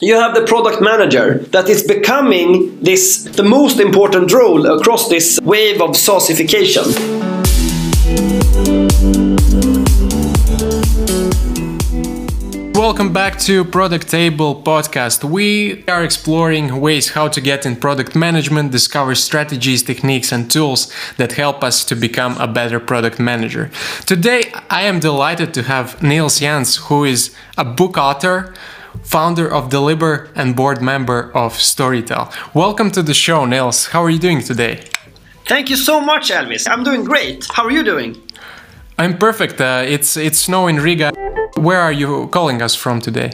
you have the product manager that is becoming this the most important role across this wave of SaaSification. Welcome back to Product Table podcast. We are exploring ways how to get in product management, discover strategies, techniques, and tools that help us to become a better product manager. Today, I am delighted to have Niels Jans, who is a book author, founder of Deliberr and board member of Storytel. Welcome to the show, Niels. How are you doing today? Thank you so much, Elvis. I'm doing great. How are you doing? I'm perfect. Uh, it's it's snow in Riga. Where are you calling us from today?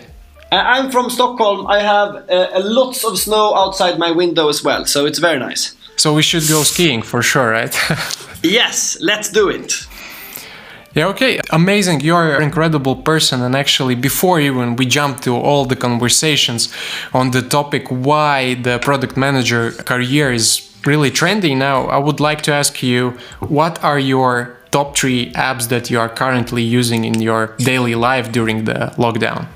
Uh, I'm from Stockholm. I have uh, lots of snow outside my window as well, so it's very nice. So we should go skiing for sure, right? yes, let's do it. Yeah, okay. Amazing. You're an incredible person. And actually, before even we jump to all the conversations on the topic why the product manager career is really trendy now, I would like to ask you what are your top three apps that you are currently using in your daily life during the lockdown?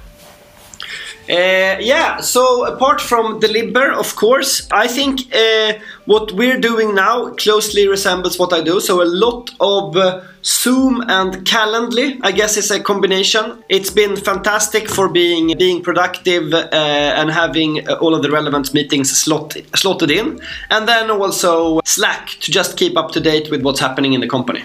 Uh, yeah, so apart from the Deliberr, of course, I think uh, what we're doing now closely resembles what I do. So a lot of uh, Zoom and Calendly, I guess, is a combination. It's been fantastic for being being productive uh, and having all of the relevant meetings slot, slotted in, and then also Slack to just keep up to date with what's happening in the company.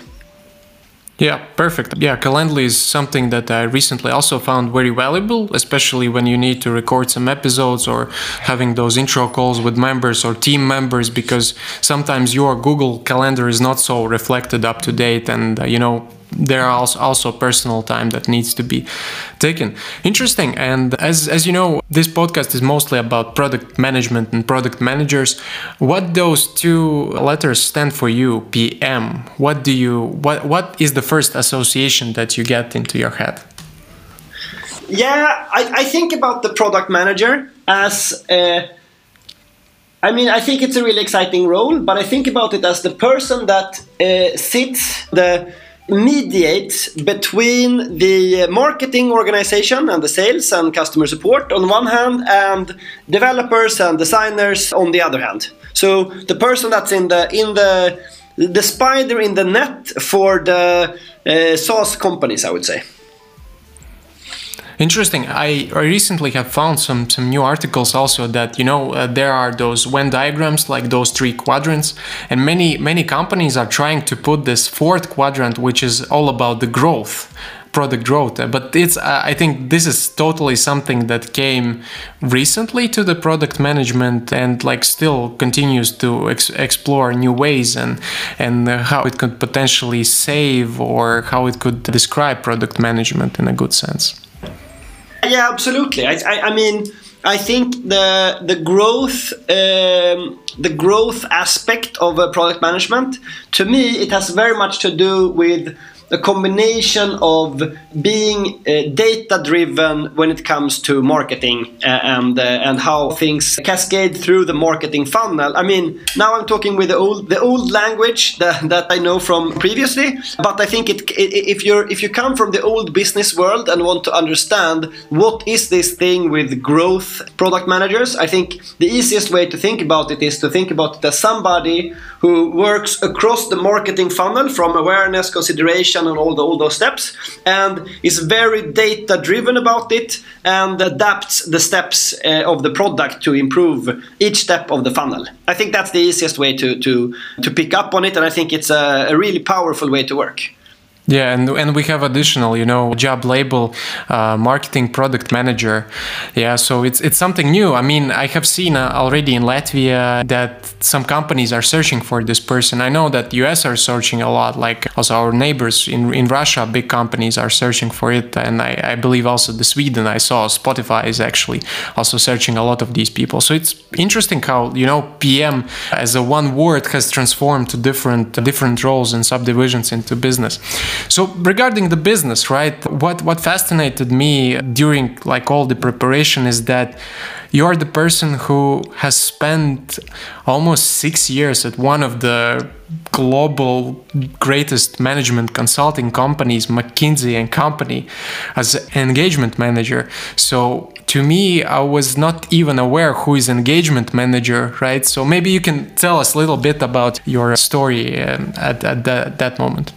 Yeah, perfect. Yeah, Calendly is something that I recently also found very valuable, especially when you need to record some episodes or having those intro calls with members or team members, because sometimes your Google Calendar is not so reflected up to date, and uh, you know there are also, personal time that needs to be taken. Interesting. And as, as you know, this podcast is mostly about product management and product managers. What those two letters stand for you, PM? What do you what what is the first association that you get into your head? Yeah, I, I think about the product manager as a, I mean, I think it's a really exciting role, but I think about it as the person that uh, sits the mediates between the marketing organization and the sales and customer support on one hand and developers and designers on the other hand. So the person that's in the in the the spider in the net for the uh, SaaS companies I would say Interesting. I, recently have found some some new articles also that you know uh, there are those Venn diagrams like those three quadrants, and many many companies are trying to put this fourth quadrant, which is all about the growth product growth but it's uh, i think this is totally something that came recently to the product management and like still continues to ex- explore new ways and and uh, how it could potentially save or how it could describe product management in a good sense yeah, absolutely. I, I, I mean, I think the the growth um, the growth aspect of uh, product management to me it has very much to do with a combination of being uh, data driven when it comes to marketing uh, and uh, and how things cascade through the marketing funnel. I mean, now I'm talking with the old the old language that, that I know from previously, but I think it, if you're if you come from the old business world and want to understand what is this thing with growth product managers, I think the easiest way to think about it is to think about it as somebody who works across the marketing funnel from awareness, consideration and all, the, all those steps and is very data driven about it and adapts the steps uh, of the product to improve each step of the funnel. I think that's the easiest way to, to, to pick up on it and I think it's a, a really powerful way to work. Yeah, and and we have additional, you know, job label, uh, marketing product manager. Yeah, so it's it's something new. I mean, I have seen uh, already in Latvia that some companies are searching for this person. I know that US are searching a lot. Like also our neighbors in in Russia, big companies are searching for it, and I, I believe also the Sweden. I saw Spotify is actually also searching a lot of these people. So it's interesting how you know PM as a one word has transformed to different different roles and subdivisions into business. So regarding the business, right? What what fascinated me during like all the preparation is that you are the person who has spent almost six years at one of the global greatest management consulting companies, McKinsey and Company, as engagement manager. So to me, I was not even aware who is engagement manager, right? So maybe you can tell us a little bit about your story um, at, at the, that moment.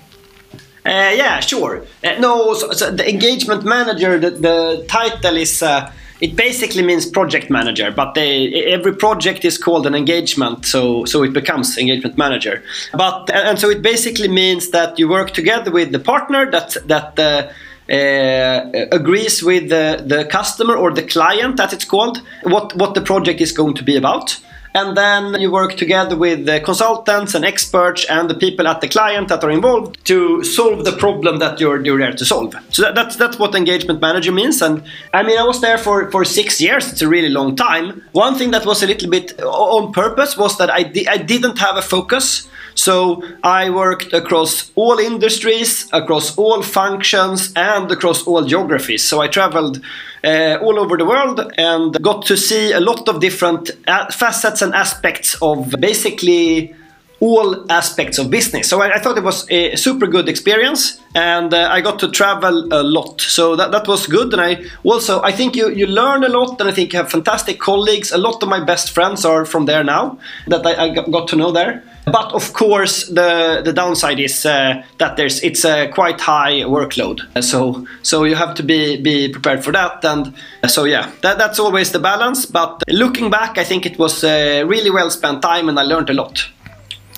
Uh, yeah, sure. Uh, no, so, so, the engagement manager, the, the title is. Uh, it basically means project manager, but they, every project is called an engagement, so so it becomes engagement manager. But and so it basically means that you work together with the partner that that. Agrees with the, the customer or the client that it's called what what the project is going to be about and then you work together with the consultants and experts and the people at the client that are involved to solve the problem that you're, you're there to solve. So that, that's that's what engagement manager means. And I mean, I was there for, for six years. It's a really long time. One thing that was a little bit on purpose was that I, di- I didn't have a focus. So I worked across all industries, across all functions, and across all geographies. So I traveled uh, all over the world and got to see a lot of different uh, facets and aspects of basically all aspects of business. So I, I, thought it was a super good experience, and uh, I got to travel a lot. So that, that was good, and I also I think you you learn a lot, and I think you have fantastic colleagues. A lot of my best friends are from there now that I, I got to know there. But of course, the the downside is uh, that there's it's a quite high workload. So so you have to be be prepared for that. And so yeah, that, that's always the balance. But looking back, I think it was really well spent time, and I learned a lot.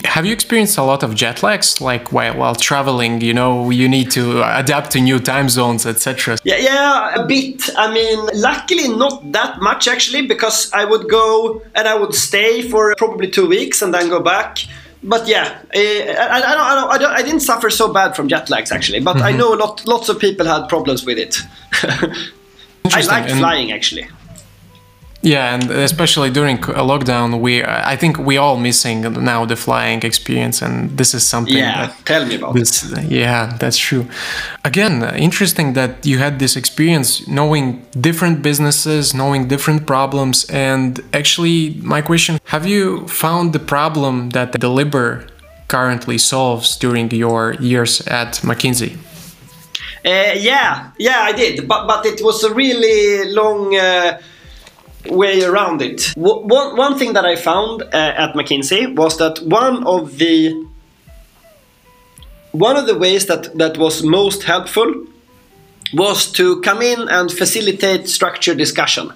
Have you experienced a lot of jet lags, like while, while traveling? You know, you need to adapt to new time zones, etc. Yeah, yeah, a bit. I mean, luckily not that much actually, because I would go and I would stay for probably two weeks and then go back. But yeah, eh, I, I, don't, I, don't, I, don't, I didn't suffer so bad from jet lags actually, but mm-hmm. I know a lot, lots of people had problems with it. I like flying actually. Yeah, and especially during a lockdown, we I think we all missing now the flying experience, and this is something. Yeah, tell me about this, it. Yeah, that's true. Again, interesting that you had this experience knowing different businesses, knowing different problems, and actually, my question: Have you found the problem that Deliberr currently solves during your years at McKinsey? Uh, yeah, yeah, I did, but but it was a really long. Uh, way around it. One, one thing that I found uh, at McKinsey was that one of the one of the ways that, that was most helpful was to come in and facilitate structured discussion.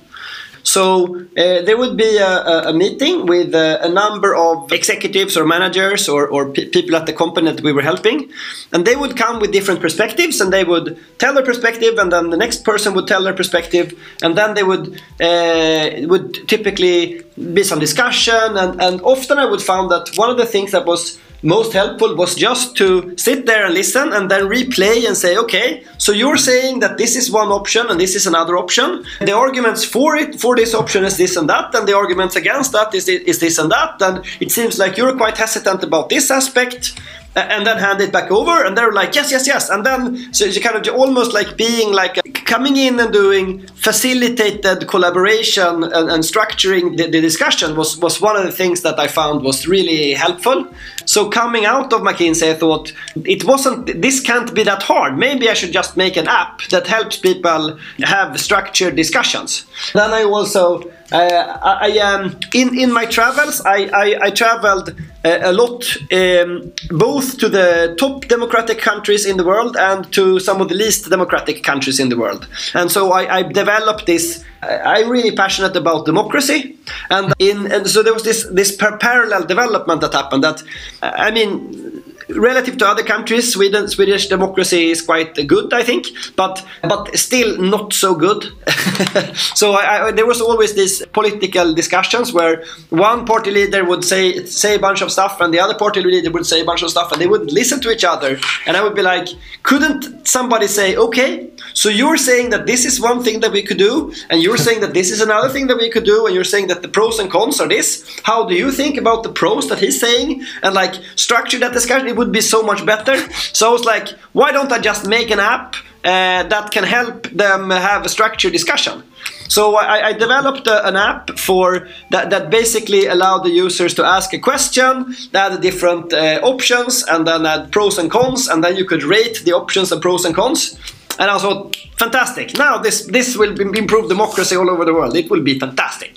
So uh, there would be a, a meeting with a, a, number of executives or managers or, or people at the company that we were helping, and they would come with different perspectives, and they would tell their perspective, and then the next person would tell their perspective, and then they would uh, would typically be some discussion, and, and often I would find that one of the things that was most helpful was just to sit there and listen and then replay and say, okay, so you're saying that this is one option and this is another option. The arguments for it, for this option is this and that, and the arguments against that is, is this and that. And it seems like you're quite hesitant about this aspect and then hand it back over and they're like yes yes yes. And then so you kind of almost like being like uh, coming in and doing facilitated collaboration and, and structuring the, the, discussion was was one of the things that I found was really helpful. So coming out of McKinsey I thought it wasn't this can't be that hard. Maybe I should just make an app that helps people have structured discussions. Then I also uh, I, um, in in my travels, I I, I traveled uh, a lot, um, both to the top democratic countries in the world and to some of the least democratic countries in the world. And so I, I developed this. I'm really passionate about democracy, and in and so there was this this parallel development that happened. That I mean relative to other countries, Sweden, Swedish democracy is quite good, I think, but but still not so good. so I, I, there was always these political discussions where one party leader would say say a bunch of stuff, and the other party leader would say a bunch of stuff, and they wouldn't listen to each other, and I would be like, couldn't somebody say, okay, So you're saying that this is one thing that we could do, and you're saying that this is another thing that we could do, and you're saying that the pros and cons are this. How do you think about the pros that he's saying? And like structure that discussion, would be so much better. So I was like, why don't I just make an app uh, that can help them have a structured discussion? So I, I developed a, an app for that, that basically allowed the users to ask a question, had different uh, options, and then add pros and cons, and then you could rate the options and pros and cons. And I thought, fantastic. Now this this will improve democracy all over the world. It will be fantastic.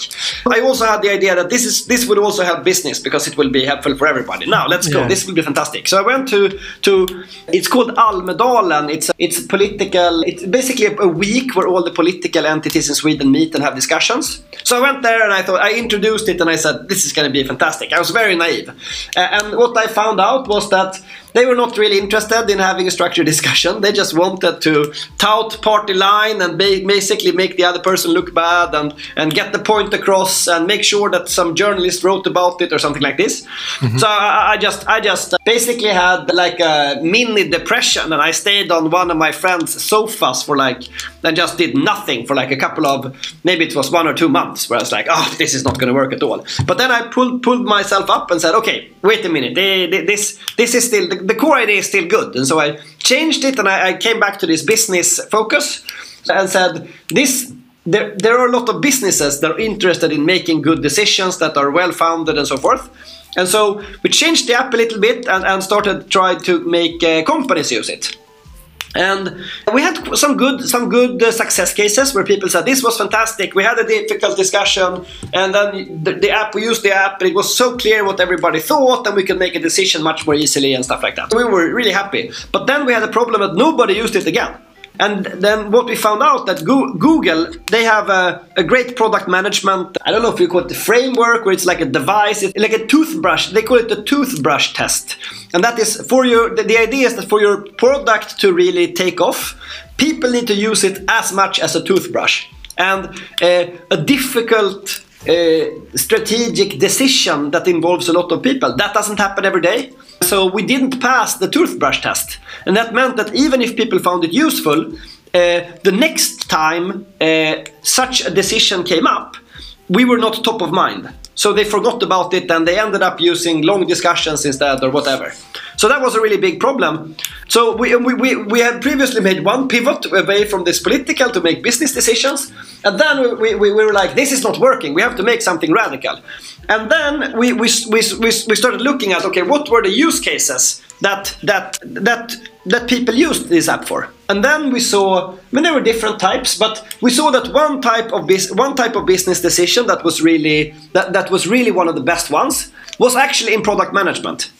I also had the idea that this is this would also help business because it will be helpful for everybody. Now let's go. Yeah. This will be fantastic. So I went to to it's called Almedalen. It's it's political. It's basically a week where all the political entities in Sweden meet and have discussions. So I went there and I thought I introduced it and I said this is going to be fantastic. I was very naive, uh, and what I found out was that they were not really interested in having a structured discussion. They just wanted to tout party line and basically make the other person look bad and, and get the point across and make sure that some journalist wrote about it or something like this. Mm-hmm. So I, I, just I just basically had like a mini depression and I stayed on one of my friend's sofas for like and just did nothing for like a couple of maybe it was one or two months where I was like, oh, this is not going to work at all. But then I pulled pulled myself up and said, okay, wait a minute, this this is still the core idea is still good. And so I changed it and I, I came back to this business focus and said, this there, there are a lot of businesses that are interested in making good decisions that are well founded and so forth. And so we changed the app a little bit and, and started trying to make uh, companies use it. And we had some good some good uh, success cases where people said this was fantastic. We had a difficult discussion, and then the, the, app we used the app, and it was so clear what everybody thought, and we could make a decision much more easily and stuff like that. We were really happy. But then we had a problem that nobody used it again. And then what we found out that Google, they have a, a, great product management. I don't know if you call it the framework, where it's like a device, it's like a toothbrush. They call it the toothbrush test. And that is for your, the, the idea is that for your product to really take off, people need to use it as much as a toothbrush. And uh, a difficult uh, strategic decision that involves a lot of people, that doesn't happen every day. So we didn't pass the toothbrush test. And that meant that even if people found it useful, uh, the next time uh, such a decision came up, we were not top of mind. So they forgot about it and they ended up using long discussions instead or whatever. So that was a really big problem. So we, we, we, we had previously made one pivot away from this political to make business decisions. And then we, we, we were like, this is not working. We have to make something radical. And then we, we, we, we, started looking at, okay, what were the use cases that, that, that, that people used this app for? And then we saw, I mean, there were different types, but we saw that one type of one type of business decision that was really that, that was really one of the best ones was actually in product management.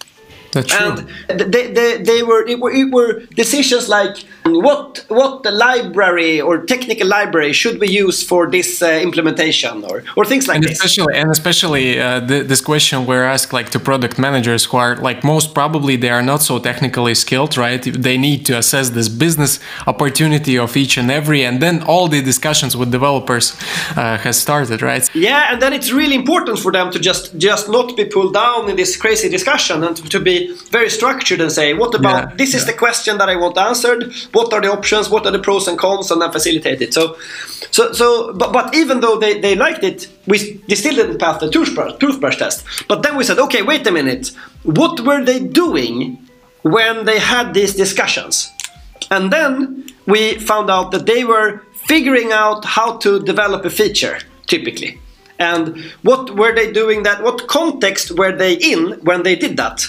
That's true. And they, they, they were, it were, it were decisions like what what the library or technical library should we use for this uh, implementation or, or things like and this. Especially, and especially uh, th- this question we're asked like to product managers who are like most probably they are not so technically skilled, right? They need to assess this business opportunity of each and every, and then all the discussions with developers uh, has started, right? Yeah, and then it's really important for them to just just not be pulled down in this crazy discussion and to be very structured and say, what about yeah, this? Is the question that I want answered? What are the options? What are the pros and cons? And then facilitate it. So, so, so, but, but even though they, they liked it, we they still didn't pass the toothbrush, toothbrush test. But then we said, okay, wait a minute. What were they doing when they had these discussions? And then we found out that they were figuring out how to develop a feature, typically. And what were they doing that? What context were they in when they did that?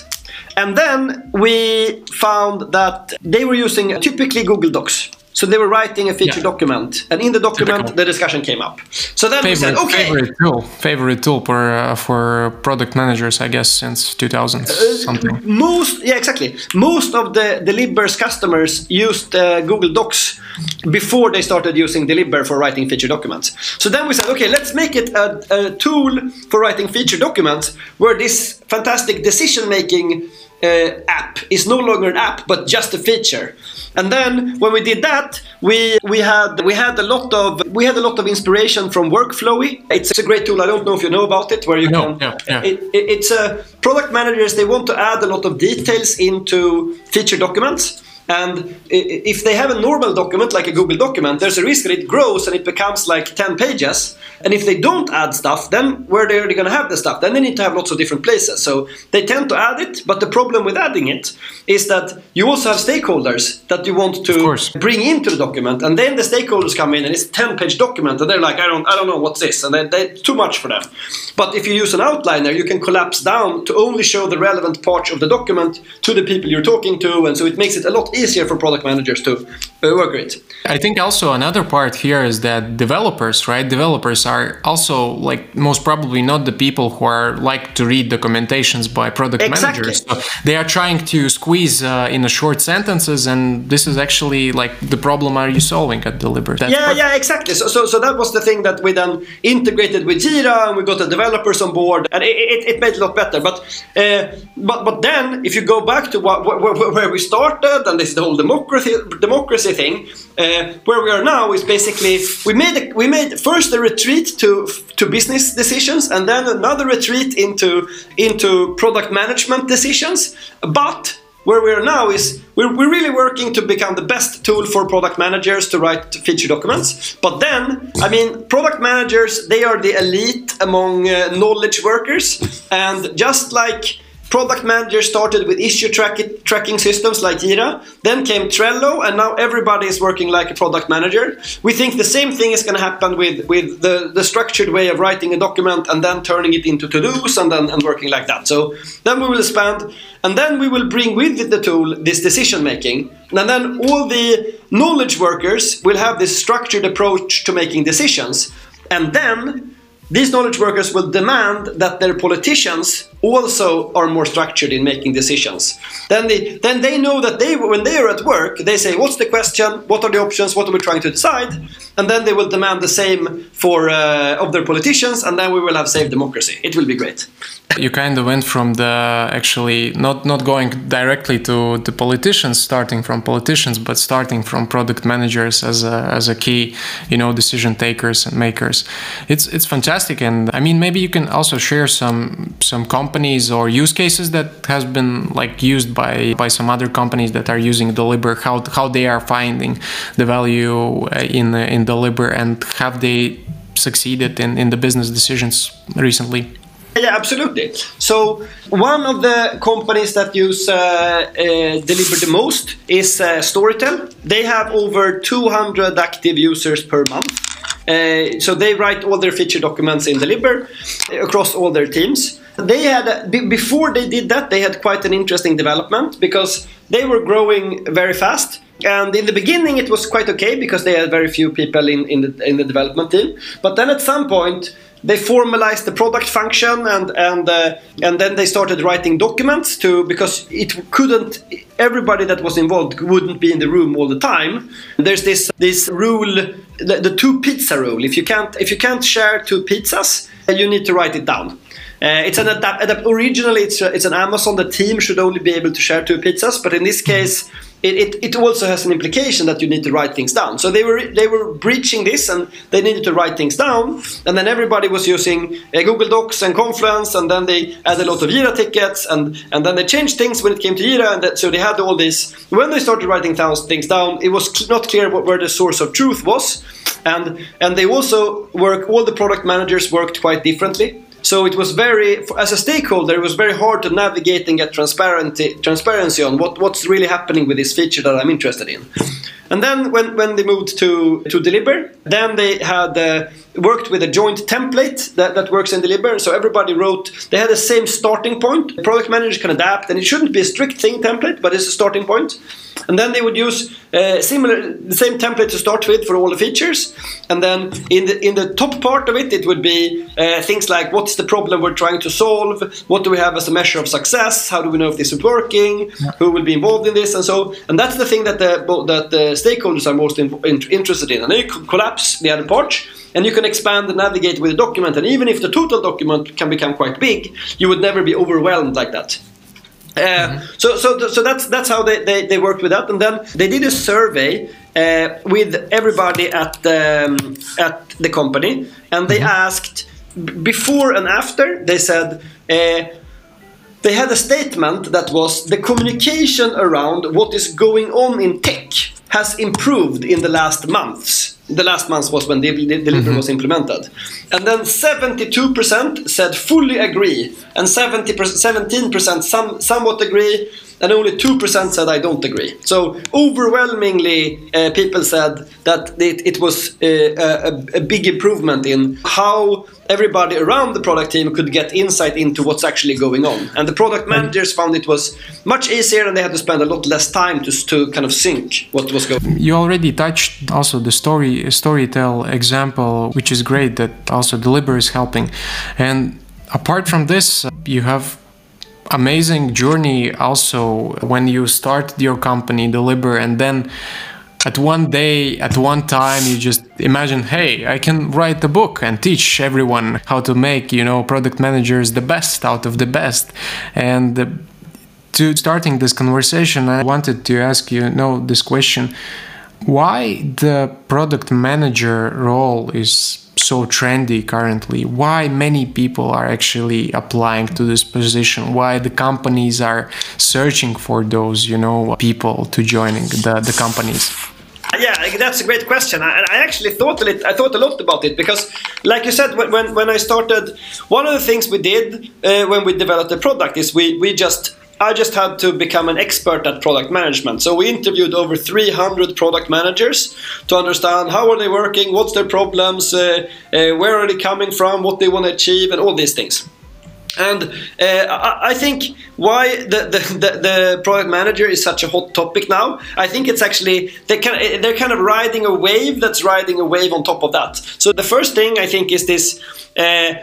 And then we found that they were using typically Google Docs. So they were writing a feature yeah. document, and in the document, Typical. the discussion came up. So then favorite, we said, okay, favorite tool, favorite tool for uh, for product managers, I guess, since 2000 uh, something. Most, yeah, exactly. Most of the Deliberrs customers used uh, Google Docs before they started using Deliberr for writing feature documents. So then we said, okay, let's make it a, a tool for writing feature documents where this fantastic decision making uh, app is no longer an app but just a feature. And then when we did that, we we had we had a lot of we had a lot of inspiration from Workflowy. It's a great tool. I don't know if you know about it, where you can. Yeah, yeah. It, it, it's a product managers. They want to add a lot of details into feature documents. And if they have a normal document like a Google document, there's a risk that it grows and it becomes like 10 pages. And if they don't add stuff, then where are they going to have the stuff? Then they need to have lots of different places. So they tend to add it, but the problem with adding it is that you also have stakeholders that you want to bring into the document, and then the stakeholders come in and it's a 10-page document, and they're like, I don't, I don't know what's this, and they, they, too much for them. But if you use an outliner, you can collapse down to only show the relevant parts of the document to the people you're talking to, and so it makes it a lot easier for product managers to uh, work with. I think also another part here is that developers, right? Developers are also like most probably not the people who are like to read documentations by product exactly. managers. So they are trying to squeeze uh, in a short sentences, and this is actually like the problem are you solving at Deliberr? That's yeah, perfect. yeah, exactly. So, so, so that was the thing that we then integrated with Jira, and we got the developers on board, and it, it, it made it a lot better. But uh, but but then if you go back to what, where, where we started, and this is the whole democracy democracy thing, uh, where we are now is basically we made a, we made first a retreat to to business decisions, and then another retreat into into product management decisions, but where we are now is we're, we're really working to become the best tool for product managers to write feature documents. But then, I mean, product managers, they are the elite among uh, knowledge workers. And just like Product managers started with issue track tracking systems like Jira. Then came Trello, and now everybody is working like a product manager. We think the same thing is going to happen with, with the, the structured way of writing a document and then turning it into to-dos and then and working like that. So then we will expand, and then we will bring with the tool this decision making. And then all the knowledge workers will have this structured approach to making decisions. And then these knowledge workers will demand that their politicians also are more structured in making decisions. Then they, then they know that they, when they are at work, they say, what's the question? What are the options? What are we trying to decide? And then they will demand the same for uh, of their politicians, and then we will have saved democracy. It will be great. You kind of went from the actually not not going directly to the politicians, starting from politicians, but starting from product managers as a, as a key, you know, decision takers and makers. It's it's fantastic, and I mean maybe you can also share some some companies or use cases that has been like used by by some other companies that are using Deliberr, how how they are finding the value uh, in in Deliberr, and have they succeeded in in the business decisions recently? Yeah, absolutely. So one of the companies that use uh, uh, Deliberr the most is uh, Storytel. They have over 200 active users per month. Uh, so they write all their feature documents in Deliberr across all their teams. They had before they did that, they had quite an interesting development because they were growing very fast. And in the beginning, it was quite okay because they had very few people in, in the in the development team. But then at some point, they formalized the product function and and uh, and then they started writing documents to because it couldn't everybody that was involved wouldn't be in the room all the time there's this this rule the, the two pizza rule if you can't if you can't share two pizzas you need to write it down uh, it's an adapt, adapt originally it's, a, it's an Amazon the team should only be able to share two pizzas but in this case it, it, it, also has an implication that you need to write things down. So they were they were breaching this, and they needed to write things down. And then everybody was using uh, Google Docs and Confluence, and then they added a lot of Jira tickets, and and then they changed things when it came to Jira, and that, so they had all this. When they started writing down, things down, it was not clear what, where the source of truth was, and and they also work. All the product managers worked quite differently. So it was very, as a stakeholder, it was very hard to navigate and get transparency, transparency on what, what's really happening with this feature that I'm interested in. And then when, when they moved to, to Deliberr, then they had uh, worked with a joint template that, that works in Deliberr. So everybody wrote, they had the same starting point. The product manager can adapt, and it shouldn't be a strict thing template, but it's a starting point. And then they would use uh, similar, the same template to start with for all the features. And then in the in the top part of it, it would be uh, things like what's the problem we're trying to solve, what do we have as a measure of success, how do we know if this is working, yeah. who will be involved in this, and so. And that's the thing that the that the stakeholders are most in, in, interested in. And then you collapse the other part, and you can expand and navigate with the document. And even if the total document can become quite big, you would never be overwhelmed like that. Uh, mm-hmm. So, so, so that's that's how they, they, they, worked with that, and then they did a survey uh, with everybody at the um, at the company, and they mm-hmm. asked before and after. They said, uh, they had a statement that was the communication around what is going on in tech has improved in the last months. The last month was when Deliberr was implemented. And then 72% said fully agree, and 70%, 17% some, somewhat agree, and only 2% said I don't agree. So overwhelmingly, uh, people said that it, it was uh, a, a, big improvement in how everybody around the product team could get insight into what's actually going on. And the product managers found it was much easier and they had to spend a lot less time to, to kind of sync what was going on. You already touched also the story Storytel example, which is great that also Deliberr is helping. And apart from this, you have amazing journey also when you start your company Deliberr and then at one day at one time you just imagine hey i can write a book and teach everyone how to make you know product managers the best out of the best and to starting this conversation i wanted to ask you, you know this question why the product manager role is so trendy currently? Why many people are actually applying to this position? Why the companies are searching for those you know people to joining the, the companies? Yeah, that's a great question. I, I actually thought a little, I thought a lot about it because, like you said, when when I started, one of the things we did uh, when we developed the product is we we just I just had to become an expert at product management. So we interviewed over 300 product managers to understand how are they working, what's their problems, uh, uh, where are they coming from, what they want to achieve, and all these things. And uh, I think why the, the, the, the, product manager is such a hot topic now, I think it's actually, kind, of, they're kind of riding a wave that's riding a wave on top of that. So the first thing I think is this uh,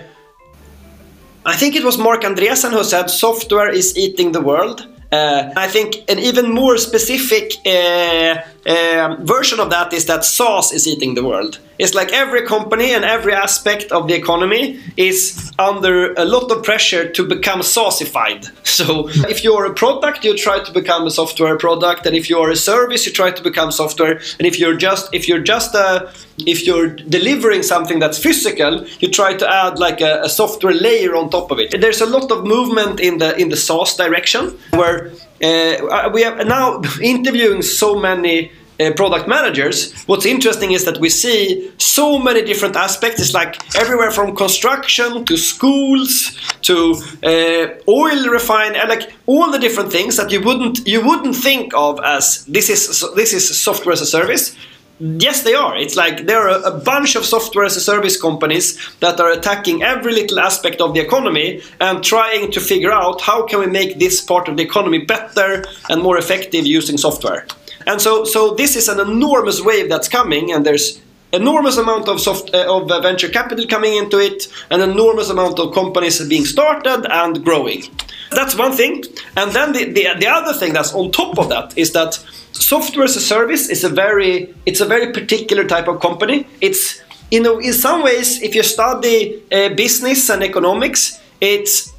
I think it was Marc Andreessen who said software is eating the world. Uh, I think an even more specific uh, uh, version of that is that SaaS is eating the world. It's like every company and every aspect of the economy is under a lot of pressure to become SaaSified. So if you're a product, you try to become a software product, and if you're a service, you try to become software. And if you're just if you're just a if you're delivering something that's physical, you try to add like a, a software layer on top of it. There's a lot of movement in the in the SaaS direction where uh, we are now interviewing so many uh, product managers, what's interesting is that we see so many different aspects. It's like everywhere from construction to schools to uh, oil refine, like all the different things that you wouldn't you wouldn't think of as this is this is software as a service. Yes, they are. It's like there are a bunch of software as a service companies that are attacking every little aspect of the economy and trying to figure out how can we make this part of the economy better and more effective using software. And so, so this is an enormous wave that's coming, and there's enormous amount of soft uh, of uh, venture capital coming into it, an enormous amount of companies being started and growing. That's one thing. And then the, the, the other thing that's on top of that is that software as a service is a very it's a very particular type of company. It's you know in some ways if you study uh, business and economics, it's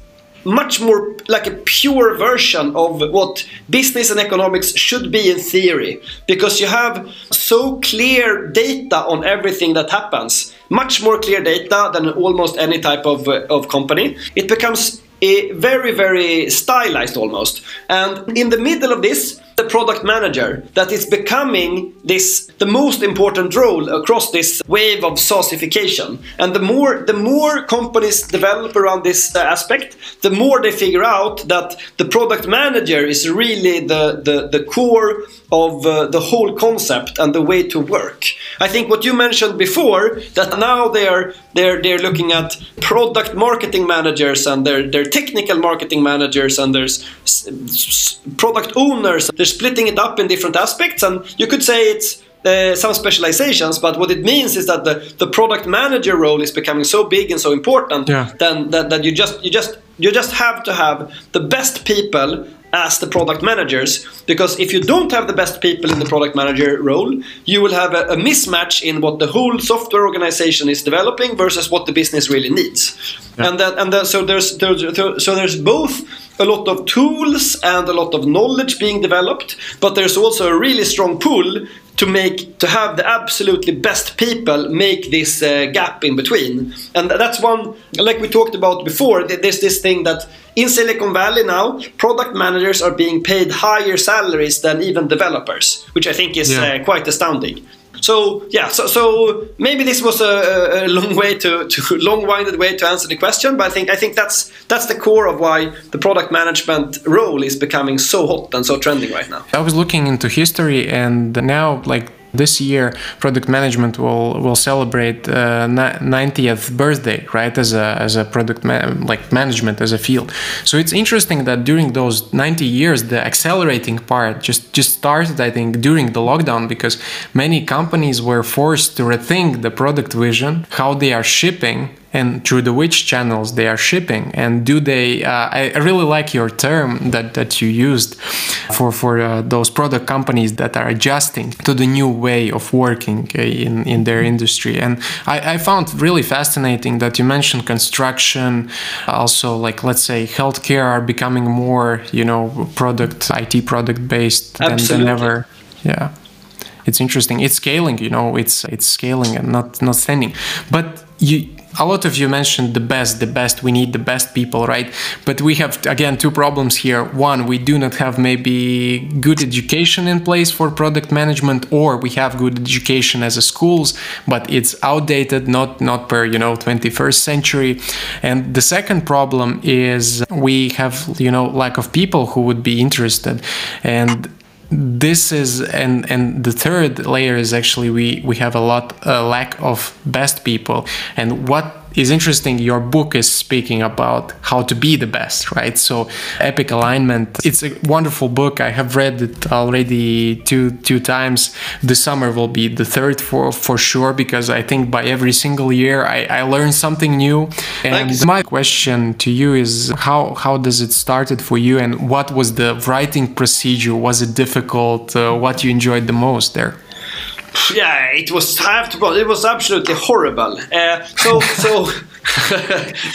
much more like a pure version of what business and economics should be in theory because you have so clear data on everything that happens much more clear data than almost any type of, uh, of company it becomes a very very stylized almost and in the middle of this the product manager that is becoming this the most important role across this wave of SaaSification. And the more the more companies develop around this uh, aspect, the more they figure out that the product manager is really the the, the core of uh, the whole concept and the way to work. I think what you mentioned before that now they're they're they're looking at product marketing managers and they're they're technical marketing managers and there's product owners they're splitting it up in different aspects, and you could say it's uh, some specializations, but what it means is that the, the product manager role is becoming so big and so important yeah. then that, that you just you just you just have to have the best people as the product managers because if you don't have the best people in the product manager role you will have a, a, mismatch in what the whole software organization is developing versus what the business really needs yeah. and that and that, so there's, there's so there's both a lot of tools and a lot of knowledge being developed, but there's also a really strong pull to make to have the absolutely best people make this uh, gap in between and that's one like we talked about before there's this thing that in silicon valley now product managers are being paid higher salaries than even developers which i think is yeah. uh, quite astounding so yeah, so, so maybe this was a, a long way to, to long-winded way to answer the question, but I think I think that's that's the core of why the product management role is becoming so hot and so trending right now. I was looking into history, and now like this year product management will will celebrate uh, 90th birthday right as a as a product like management as a field. So it's interesting that during those 90 years the accelerating part just just started i think during the lockdown because many companies were forced to rethink the product vision how they are shipping and through the which channels they are shipping and do they uh, I, I, really like your term that, that you used for for uh, those product companies that are adjusting to the new way of working uh, in, in their industry. And I, I found really fascinating that you mentioned construction also like let's say healthcare are becoming more you know product IT product based than, than ever. Yeah. It's interesting. It's scaling you know it's it's scaling and not not standing. But you a lot of you mentioned the best, the best, we need the best people, right? But we have, again, two problems here. One, we do not have maybe good education in place for product management, or we have good education as a schools, but it's outdated, not, not per, you know, 21st century. And the second problem is we have, you know, lack of people who would be interested. And this is and and the third layer is actually we we have a lot a lack of best people. And what is interesting your book is speaking about how to be the best right? So epic alignment it's a wonderful book. I have read it already two two times. The summer will be the third for for sure because i think by every single year i, I learn something new. And Thanks. my question to you is how how does it started for you and what was the writing procedure? Was it difficult? Uh, what you enjoyed the most there yeah, it was. I have to. It was absolutely horrible. Uh, so so.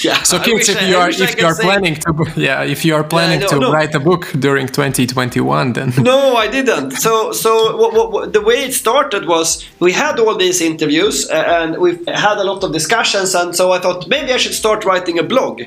yeah. So kids, if you are if you are say, planning to yeah if you are planning no, to no. write a book during 2021, then no, I didn't. So so what, what, what, the way it started was we had all these interviews uh, and we had a lot of discussions, and so I thought maybe I should start writing a blog.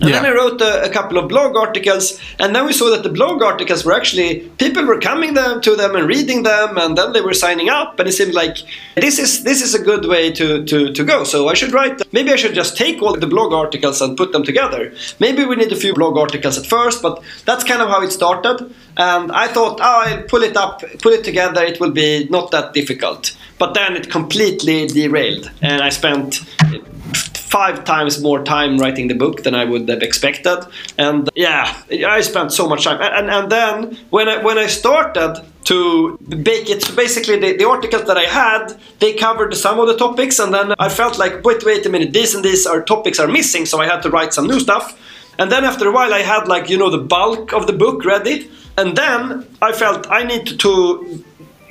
And yeah. then I wrote a, a, couple of blog articles, and then we saw that the blog articles were actually people were coming them to them and reading them, and then they were signing up, and it seemed like this is this is a good way to to, to go. So I should write. Maybe I should just take all the blog articles and put them together. Maybe we need a few blog articles at first, but that's kind of how it started. And I thought, oh, I'll pull it up, pull it together. It will be not that difficult. But then it completely derailed, and I spent five times more time writing the book than I would have expected. And yeah, I spent so much time. And, and then when I, when I started to bake it, basically the, the articles that I had, they covered some of the topics. And then I felt like, wait, wait a minute, these and these are topics are missing. So I had to write some new stuff. And then after a while, I had like, you know, the bulk of the book ready. And then I felt I need to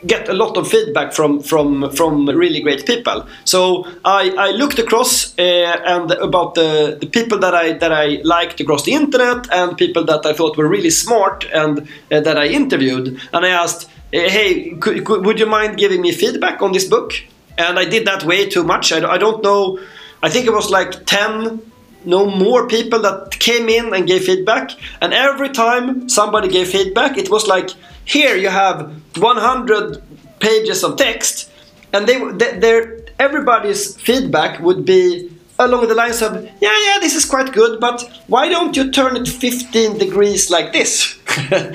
get a lot of feedback from from from really great people. So I, I looked across uh, and about the, the people that I that I liked across the internet and people that I thought were really smart and uh, that I interviewed, and I asked, uh, "Hey, could, could, would you mind giving me feedback on this book?" And I did that way too much. I, I don't know. I think it was like ten no more people that came in and gave feedback and every time somebody gave feedback it was like here you have 100 pages of text, and they, they everybody's feedback would be along the lines of, yeah, yeah, this is quite good, but why don't you turn it 15 degrees like this?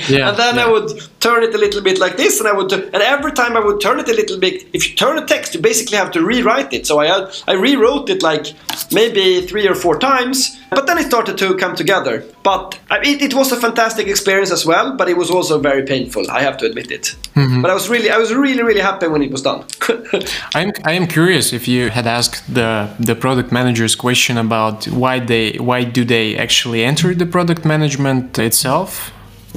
Yeah, and then yeah. I would turn it a little bit like this, and I would, and every time I would turn it a little bit, if you turn a text, you basically have to rewrite it. So I, I rewrote it like maybe three or four times, but then it started to come together. But it, it was a fantastic experience as well, but it was also very painful. I have to admit it. Mm-hmm. But I was really, I was really, really happy when it was done. I'm, I am curious if you had asked the the product managers question about why they, why do they actually enter the product management itself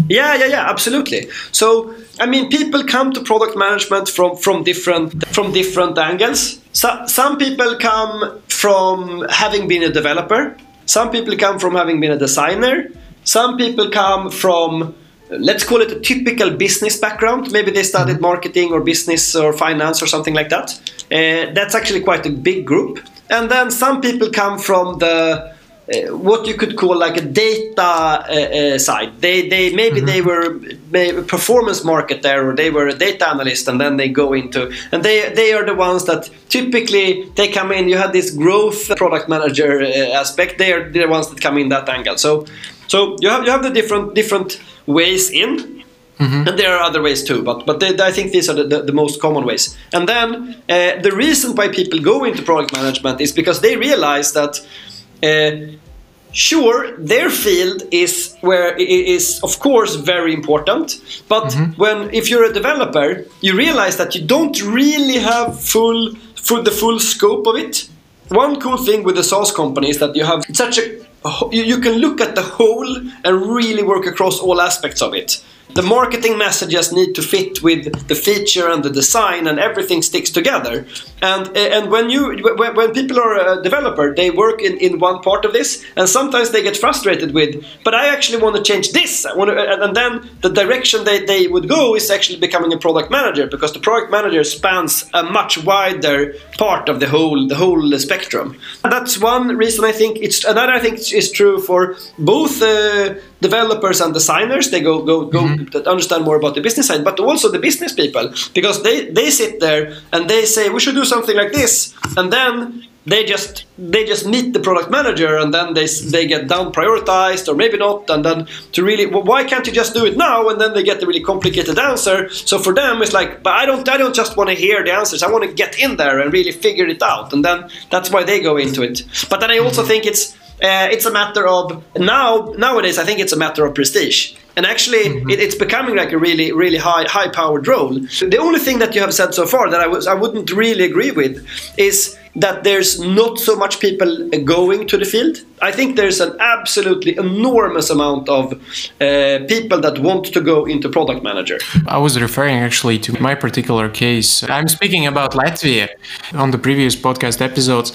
yeah, yeah, yeah, absolutely. So, I mean, people come to product management from from different from different angles. So, some people come from having been a developer. Some people come from having been a designer. Some people come from let's call it a typical business background. Maybe they studied mm-hmm. marketing or business or finance or something like that. Uh, that's actually quite a big group. And then some people come from the uh, what you could call like a data uh, uh, side. They, they maybe mm-hmm. they were maybe performance marketer or they were a data analyst, and then they go into and they they are the ones that typically they come in. You had this growth product manager aspect. They are the ones that come in that angle. So so you have you have the different different ways in. Mm-hmm. And there are other ways too, but but they, I think these are the, the, the, most common ways. And then uh, the reason why people go into product management is because they realize that sure their field is where is of course very important but mm-hmm. when if you're a developer you realize that you don't really have full, full the full scope of it one cool thing with the SaaS company is that you have such a you can look at the whole and really work across all aspects of it the marketing messages need to fit with the feature and the design and everything sticks together. And and when you when people are a developer they work in, in one part of this and sometimes they get frustrated with but i actually want to change this. I want to, and then the direction they, they would go is actually becoming a product manager because the product manager spans a much wider part of the whole the whole spectrum. And that's one reason i think it's another i think is true for both uh, developers and designers they go go go mm-hmm. understand more about the business side but also the business people because they they sit there and they say we should do something like this and then they just they just meet the product manager and then they they get down prioritized or maybe not and then to really why can't you just do it now? And then they get the really complicated answer. So for them it's like but I don't I don't just want to hear the answers. I want to get in there and really figure it out and then that's why they go into it. But then I also think it's uh, it's a matter of now nowadays. I think it's a matter of prestige, and actually mm-hmm. it, it's becoming like a really really high high powered role. The only thing that you have said so far that I was I wouldn't really agree with is that there's not so much people going to the field. I think there's an absolutely enormous amount of uh, people that want to go into product manager. I was referring actually to my particular case. I'm speaking about Latvia. On the previous podcast episodes,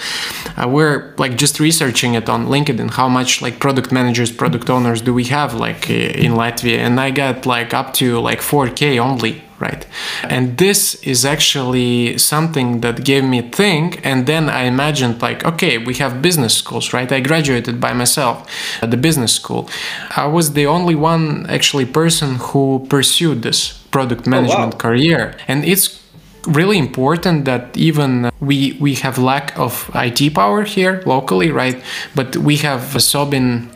uh, we're like just researching it on LinkedIn. How much like product managers, product owners do we have like in Latvia? And I got like up to like 4k only right and this is actually something that gave me think and then i imagined like okay we have business schools right i graduated by myself at the business school i was the only one actually person who pursued this product management oh, wow. career and it's really important that even we we have lack of IT power here locally, right? But we have so been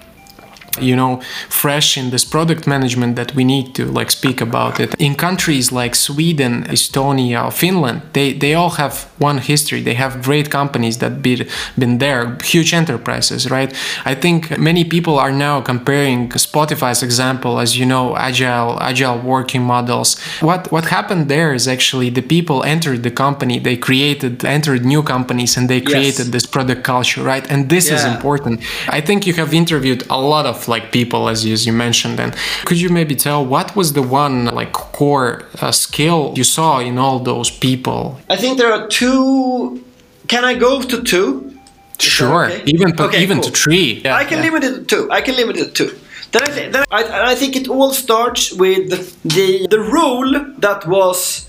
you know fresh in this product management that we need to like speak about it. In countries like sweden estonia finland they they all have one history. They have great companies that be, been there huge enterprises right? I think many people are now comparing spotify's example as you know agile agile working models. What what happened there is actually the people entered the company they created entered new companies and they created yes. this product culture right? And this yeah. is important. I think you have interviewed a lot of like people as you, as you mentioned and could you maybe tell what was the one like core uh, skill you saw in all those people? I think there are two. Can i go to two? Sure. okay? even to, okay, even cool. to three. Yeah, i can yeah. limit it to two. I can limit it to two. Then I, th- then I, I think it all starts with the the rule that was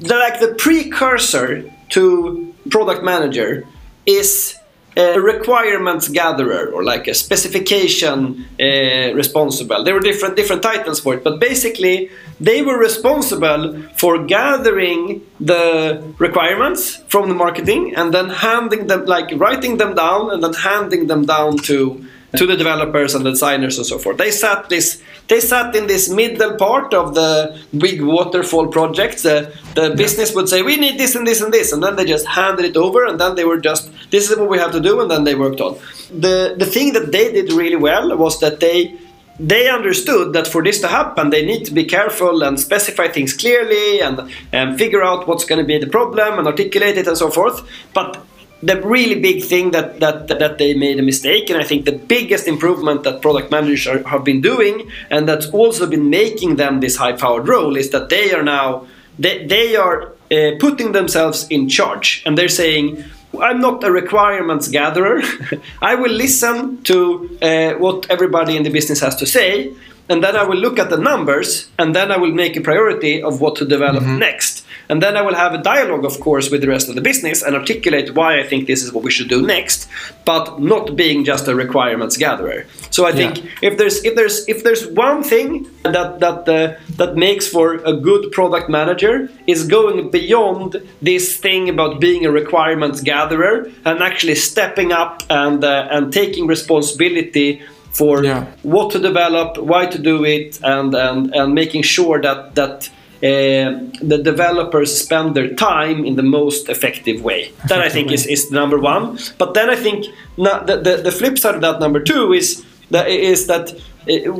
the, like the precursor to product manager is a requirements gatherer or like a specification uh, responsible. There were different different titles for it, but basically they were responsible for gathering the requirements from the marketing and then handing them, like writing them down and then handing them down to to the developers and the designers and so forth. They sat this they sat in this middle part of the big waterfall project. The, the business would say we need this and this and this, and then they just handed it over, and then they were just this is what we have to do, and then they worked on. The the thing that they did really well was that they they understood that for this to happen, they need to be careful and specify things clearly and, and figure out what's going to be the problem and articulate it and so forth. But the really big thing that, that that they made a mistake and i think the biggest improvement that product managers are, have been doing and that's also been making them this high powered role is that they are now they, they are uh, putting themselves in charge and they're saying I'm not a requirements gatherer. I will listen to uh, what everybody in the business has to say, and then I will look at the numbers, and then I will make a priority of what to develop mm-hmm. next. And then I will have a dialogue, of course, with the rest of the business and articulate why I think this is what we should do next, but not being just a requirements gatherer. So I think yeah. if there's if there's if there's one thing that that uh, that makes for a good product manager is going beyond this thing about being a requirements gatherer and actually stepping up and uh, and taking responsibility for yeah. what to develop, why to do it, and and and making sure that that the developers spend their time in the most effective way. That I think is, is number one. But then I think the, the, the flip side of that number two is that is that uh,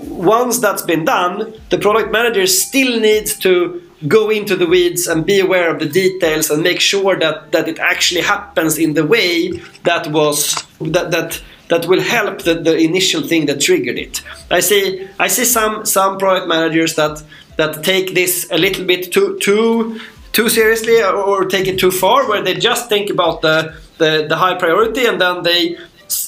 once that's been done, the product manager still needs to go into the weeds and be aware of the details and make sure that, that it actually happens in the way that was that that that will help the, the initial thing that triggered it. I see I see some some product managers that that take this a little bit too too too seriously or take it too far, where they just think about the the, the high priority and then they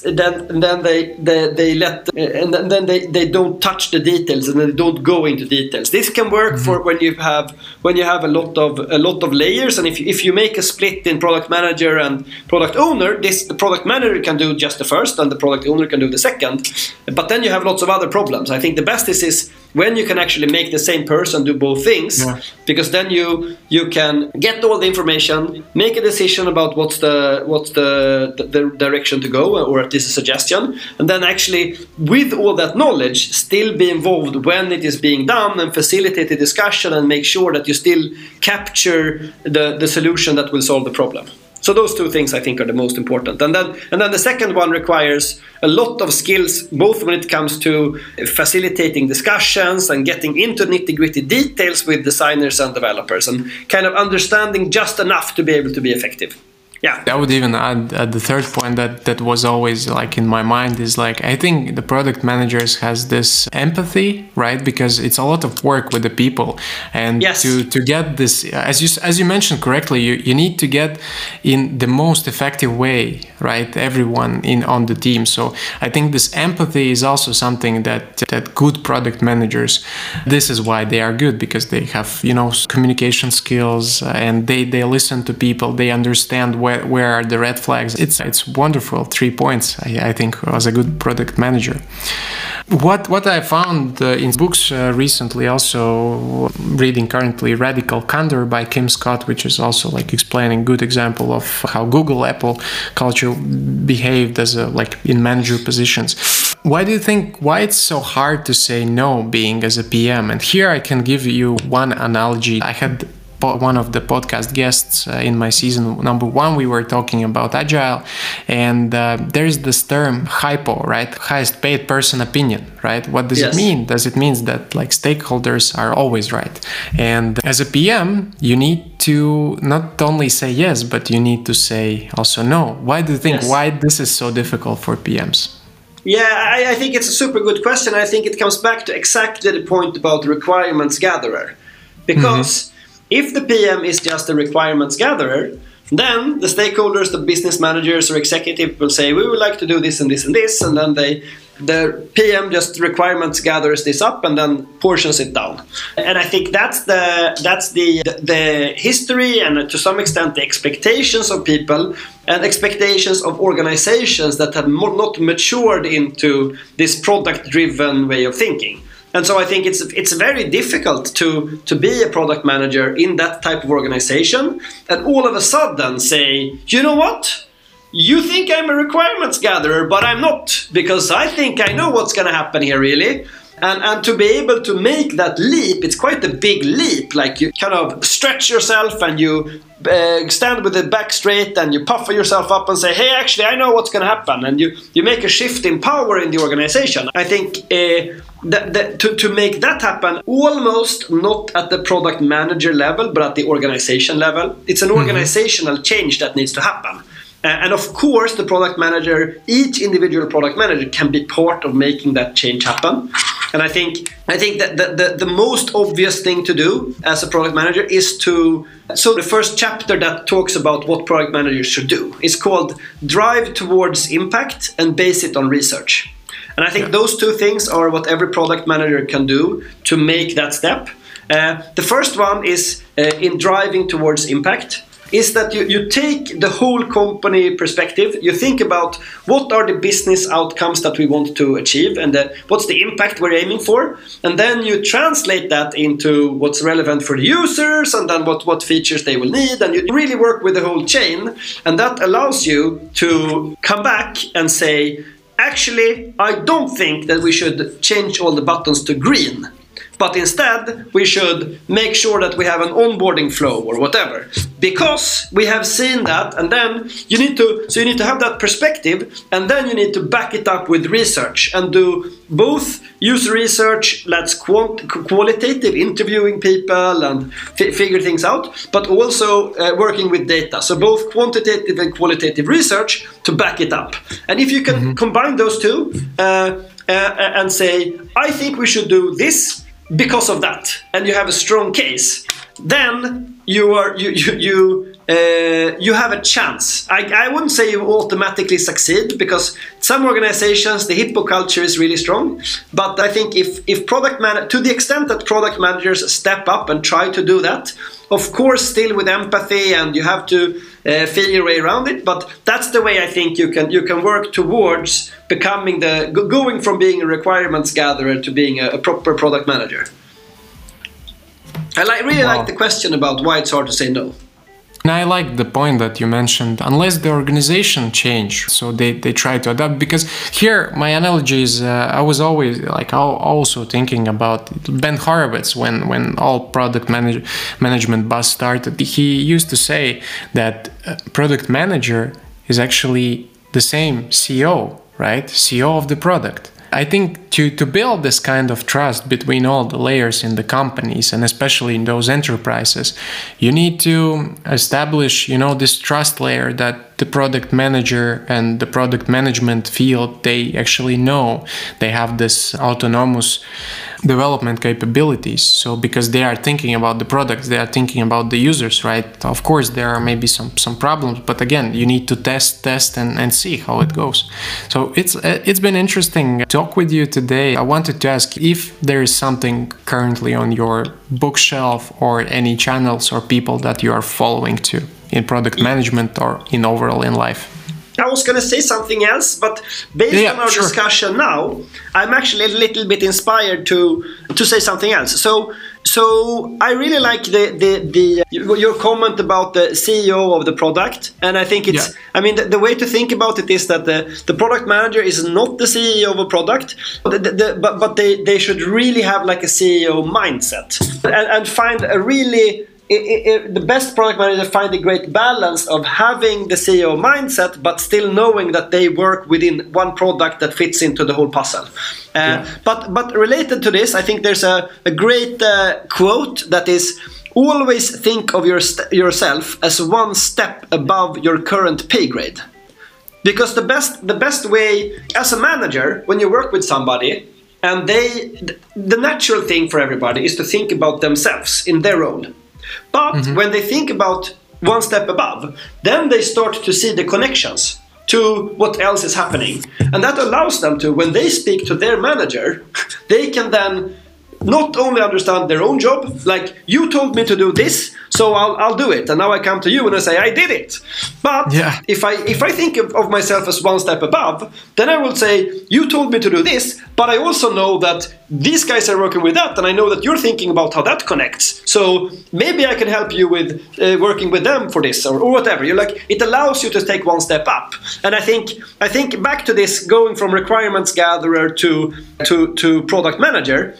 then and then they, they, they let and then they, they don't touch the details and they don't go into details. This can work mm-hmm. for when you have when you have a lot of a lot of layers. And if you, if you make a split in product manager and product owner this the product manager can do just the first and the product owner can do the second. But then you have lots of other problems. I think the best is is when you can actually make the same person do both things yeah. because then you you can get all the information make a decision about what's the what's the, the, the direction to go or at least a suggestion and then actually with all that knowledge still be involved when it is being done and facilitate the discussion and make sure that you still capture the, the solution that will solve the problem so those two things I think are the most important. And then and then the second one requires a lot of skills, both when it comes to facilitating discussions and getting into nitty-gritty details with designers and developers and kind of understanding just enough to be able to be effective yeah. I would even add, the third point that that was always like in my mind is like i think the product managers has this empathy right? Because it's a lot of work with the people. And yes. to to get this as you as you mentioned correctly you, you need to get in the most effective way right? Everyone in on the team. So i think this empathy is also something that that good product managers this is why they are good because they have you know communication skills uh, and they they listen to people. They understand where, where are the red flags. It's it's wonderful. Three points, I, I think, as a good product manager. What what I found uh, in books uh, recently, also reading currently Radical Candor by Kim Scott, which is also like explaining good example of how Google Apple culture behaved as a like in manager positions. Why do you think why it's so hard to say no being as a PM? And here I can give you one analogy. I had one of the podcast guests uh, in my season number one, we were talking about agile, and uh, there's this term hypo, right? Highest paid person opinion, right? What does yes. it mean? Does it mean that like stakeholders are always right? And as a PM, you need to not only say yes, but you need to say also no. Why do you think yes. why this is so difficult for PMs? Yeah, I, I think it's a super good question. I think it comes back to exactly the point about the requirements gatherer, because. Mm-hmm if the PM is just a requirements gatherer, then the stakeholders, the business managers or executive will say, we would like to do this and this and this, and then they the PM just requirements gathers this up and then portions it down. And I think that's the that's the the history and to some extent the expectations of people and expectations of organizations that have not matured into this product driven way of thinking. And so I think it's it's very difficult to to be a product manager in that type of organization and all of a sudden say, you know what? You think I'm a requirements gatherer, but I'm not because I think I know what's going to happen here really. And, and to be able to make that leap, it's quite a big leap. Like you kind of stretch yourself and you uh, stand with the back straight and you puff yourself up and say, hey, actually, I know what's going to happen. And you, you make a shift in power in the organization. I think uh, that, that, to, to make that happen, almost not at the product manager level, but at the organization level, it's an mm-hmm. organizational change that needs to happen. Uh, and of course, the product manager, each individual product manager can be part of making that change happen. And I think I think that the, the, the most obvious thing to do as a product manager is to so the first chapter that talks about what product managers should do is called drive towards impact and base it on research. And I think yeah. those two things are what every product manager can do to make that step. Uh, the first one is uh, in driving towards impact is that you, you take the whole company perspective you think about what are the business outcomes that we want to achieve and the, what's the impact we're aiming for and then you translate that into what's relevant for the users and then what, what features they will need and you really work with the whole chain and that allows you to come back and say actually i don't think that we should change all the buttons to green but instead we should make sure that we have an onboarding flow or whatever. Because we have seen that and then you need to so you need to have that perspective and then you need to back it up with research and do both user research that's quant- qualitative interviewing people and f- figure things out but also uh, working with data. So both quantitative and qualitative research to back it up. And if you can mm-hmm. combine those two uh, uh, and say i think we should do this because of that and you have a strong case then you are you you you, uh, you have a chance. I, I wouldn't say you automatically succeed because some organizations the hippo culture is really strong. But i think if if product man to the extent that product managers step up and try to do that of course still with empathy and you have to uh, feel your way around it. But that's the way i think you can you can work towards becoming the going from being a requirements gatherer to being a, a proper product manager. I like, really wow. like the question about why it's hard to say no and I like the point that you mentioned, unless the organization change, so they, they try to adapt. Because here, my analogy is, uh, I was always like also thinking about Ben Horowitz when, when all product manage, management buzz started. He used to say that product manager is actually the same CEO, right? CEO of the product. I think to, to build this kind of trust between all the layers in the companies and especially in those enterprises, you need to establish, you know, this trust layer that the product manager and the product management field they actually know. They have this autonomous development capabilities. So because they are thinking about the products, they are thinking about the users, right? Of course, there are maybe some some problems, but again, you need to test, test, and, and see how it goes. So it's uh, it's been interesting talk with you today. I wanted to ask if there is something currently on your bookshelf or any channels or people that you are following to in product management or in overall in life. I was going to say something else, but based yeah, on our sure. discussion now, I'm actually a little bit inspired to to say something else. So, so I really like the the, the your comment about the CEO of the product, and I think it's. Yeah. I mean, the, the, way to think about it is that the the product manager is not the CEO of a product, but the, but but they they should really have like a CEO mindset and, and find a really it, it, the best product manager find a great balance of having the CEO mindset, but still knowing that they work within one product that fits into the whole puzzle. Uh, yeah. But but related to this, I think there's a, a great uh, quote that is always think of your yourself as one step above your current pay grade. Because the best the best way as a manager when you work with somebody and they the natural thing for everybody is to think about themselves in their role but mm-hmm. when they think about one step above, then they start to see the connections to what else is happening. And that allows them to, when they speak to their manager, they can then not only understand their own job, like you told me to do this, so I'll, I'll do it. And now I come to you and I say I did it. But yeah. if I if I think of, of myself as one step above, then I will say you told me to do this, but I also know that these guys are working with that, and I know that you're thinking about how that connects. So maybe I can help you with uh, working with them for this or, or whatever. You're like it allows you to take one step up. And I think I think back to this going from requirements gatherer to to to product manager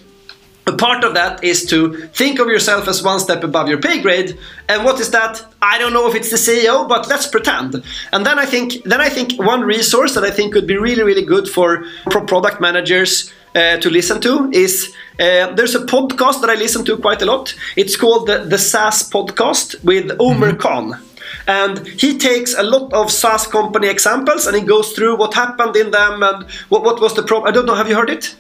a part of that is to think of yourself as one step above your pay grade. And what is that? I don't know if it's the CEO, but let's pretend. And then I think then I think one resource that I think could be really really good for product managers uh, to listen to is uh, there's a podcast that I listen to quite a lot. It's called the, the SaaS podcast with Omer mm-hmm. Khan. And he takes a lot of SaaS company examples and he goes through what happened in them and what, what was the problem. I don't know, have you heard it?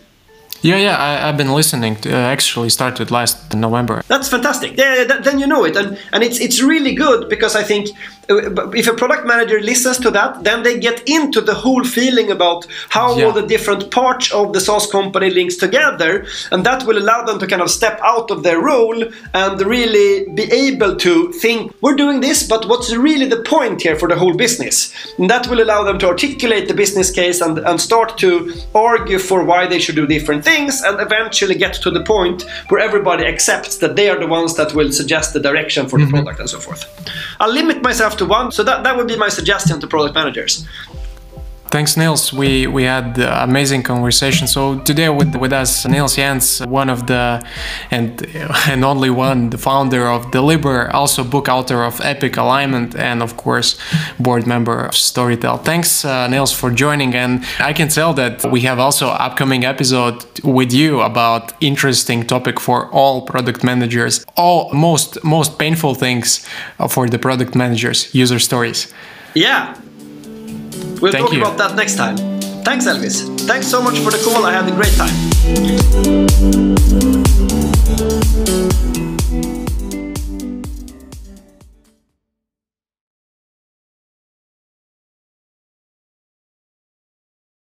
Yeah, yeah, I, have been listening. To, uh, actually, started last November. That's fantastic. Yeah, yeah, then you know it, and and it's it's really good because I think if a product manager listens to that, then they get into the whole feeling about how yeah. all the different parts of the SaaS company links together, and that will allow them to kind of step out of their role and really be able to think we're doing this, but what's really the point here for the whole business? And that will allow them to articulate the business case and, and start to argue for why they should do different things, and eventually get to the point where everybody accepts that they are the ones that will suggest the direction for the mm-hmm. product and so forth. I'll limit myself to one. So that, that would be my suggestion to product managers. Thanks, Nils. We we had amazing conversation. So today with with us, Nils Janse, one of the and and only one, the founder of Deliberr, also book author of Epic Alignment, and of course, board member of Storytel. Thanks, uh, Nils, for joining. And I can tell that we have also upcoming episode with you about interesting topic for all product managers. All most most painful things for the product managers, user stories. Yeah, We'll Thank talk you. about that next time. Thanks, Elvis. Thanks so much for the call. I had a great time.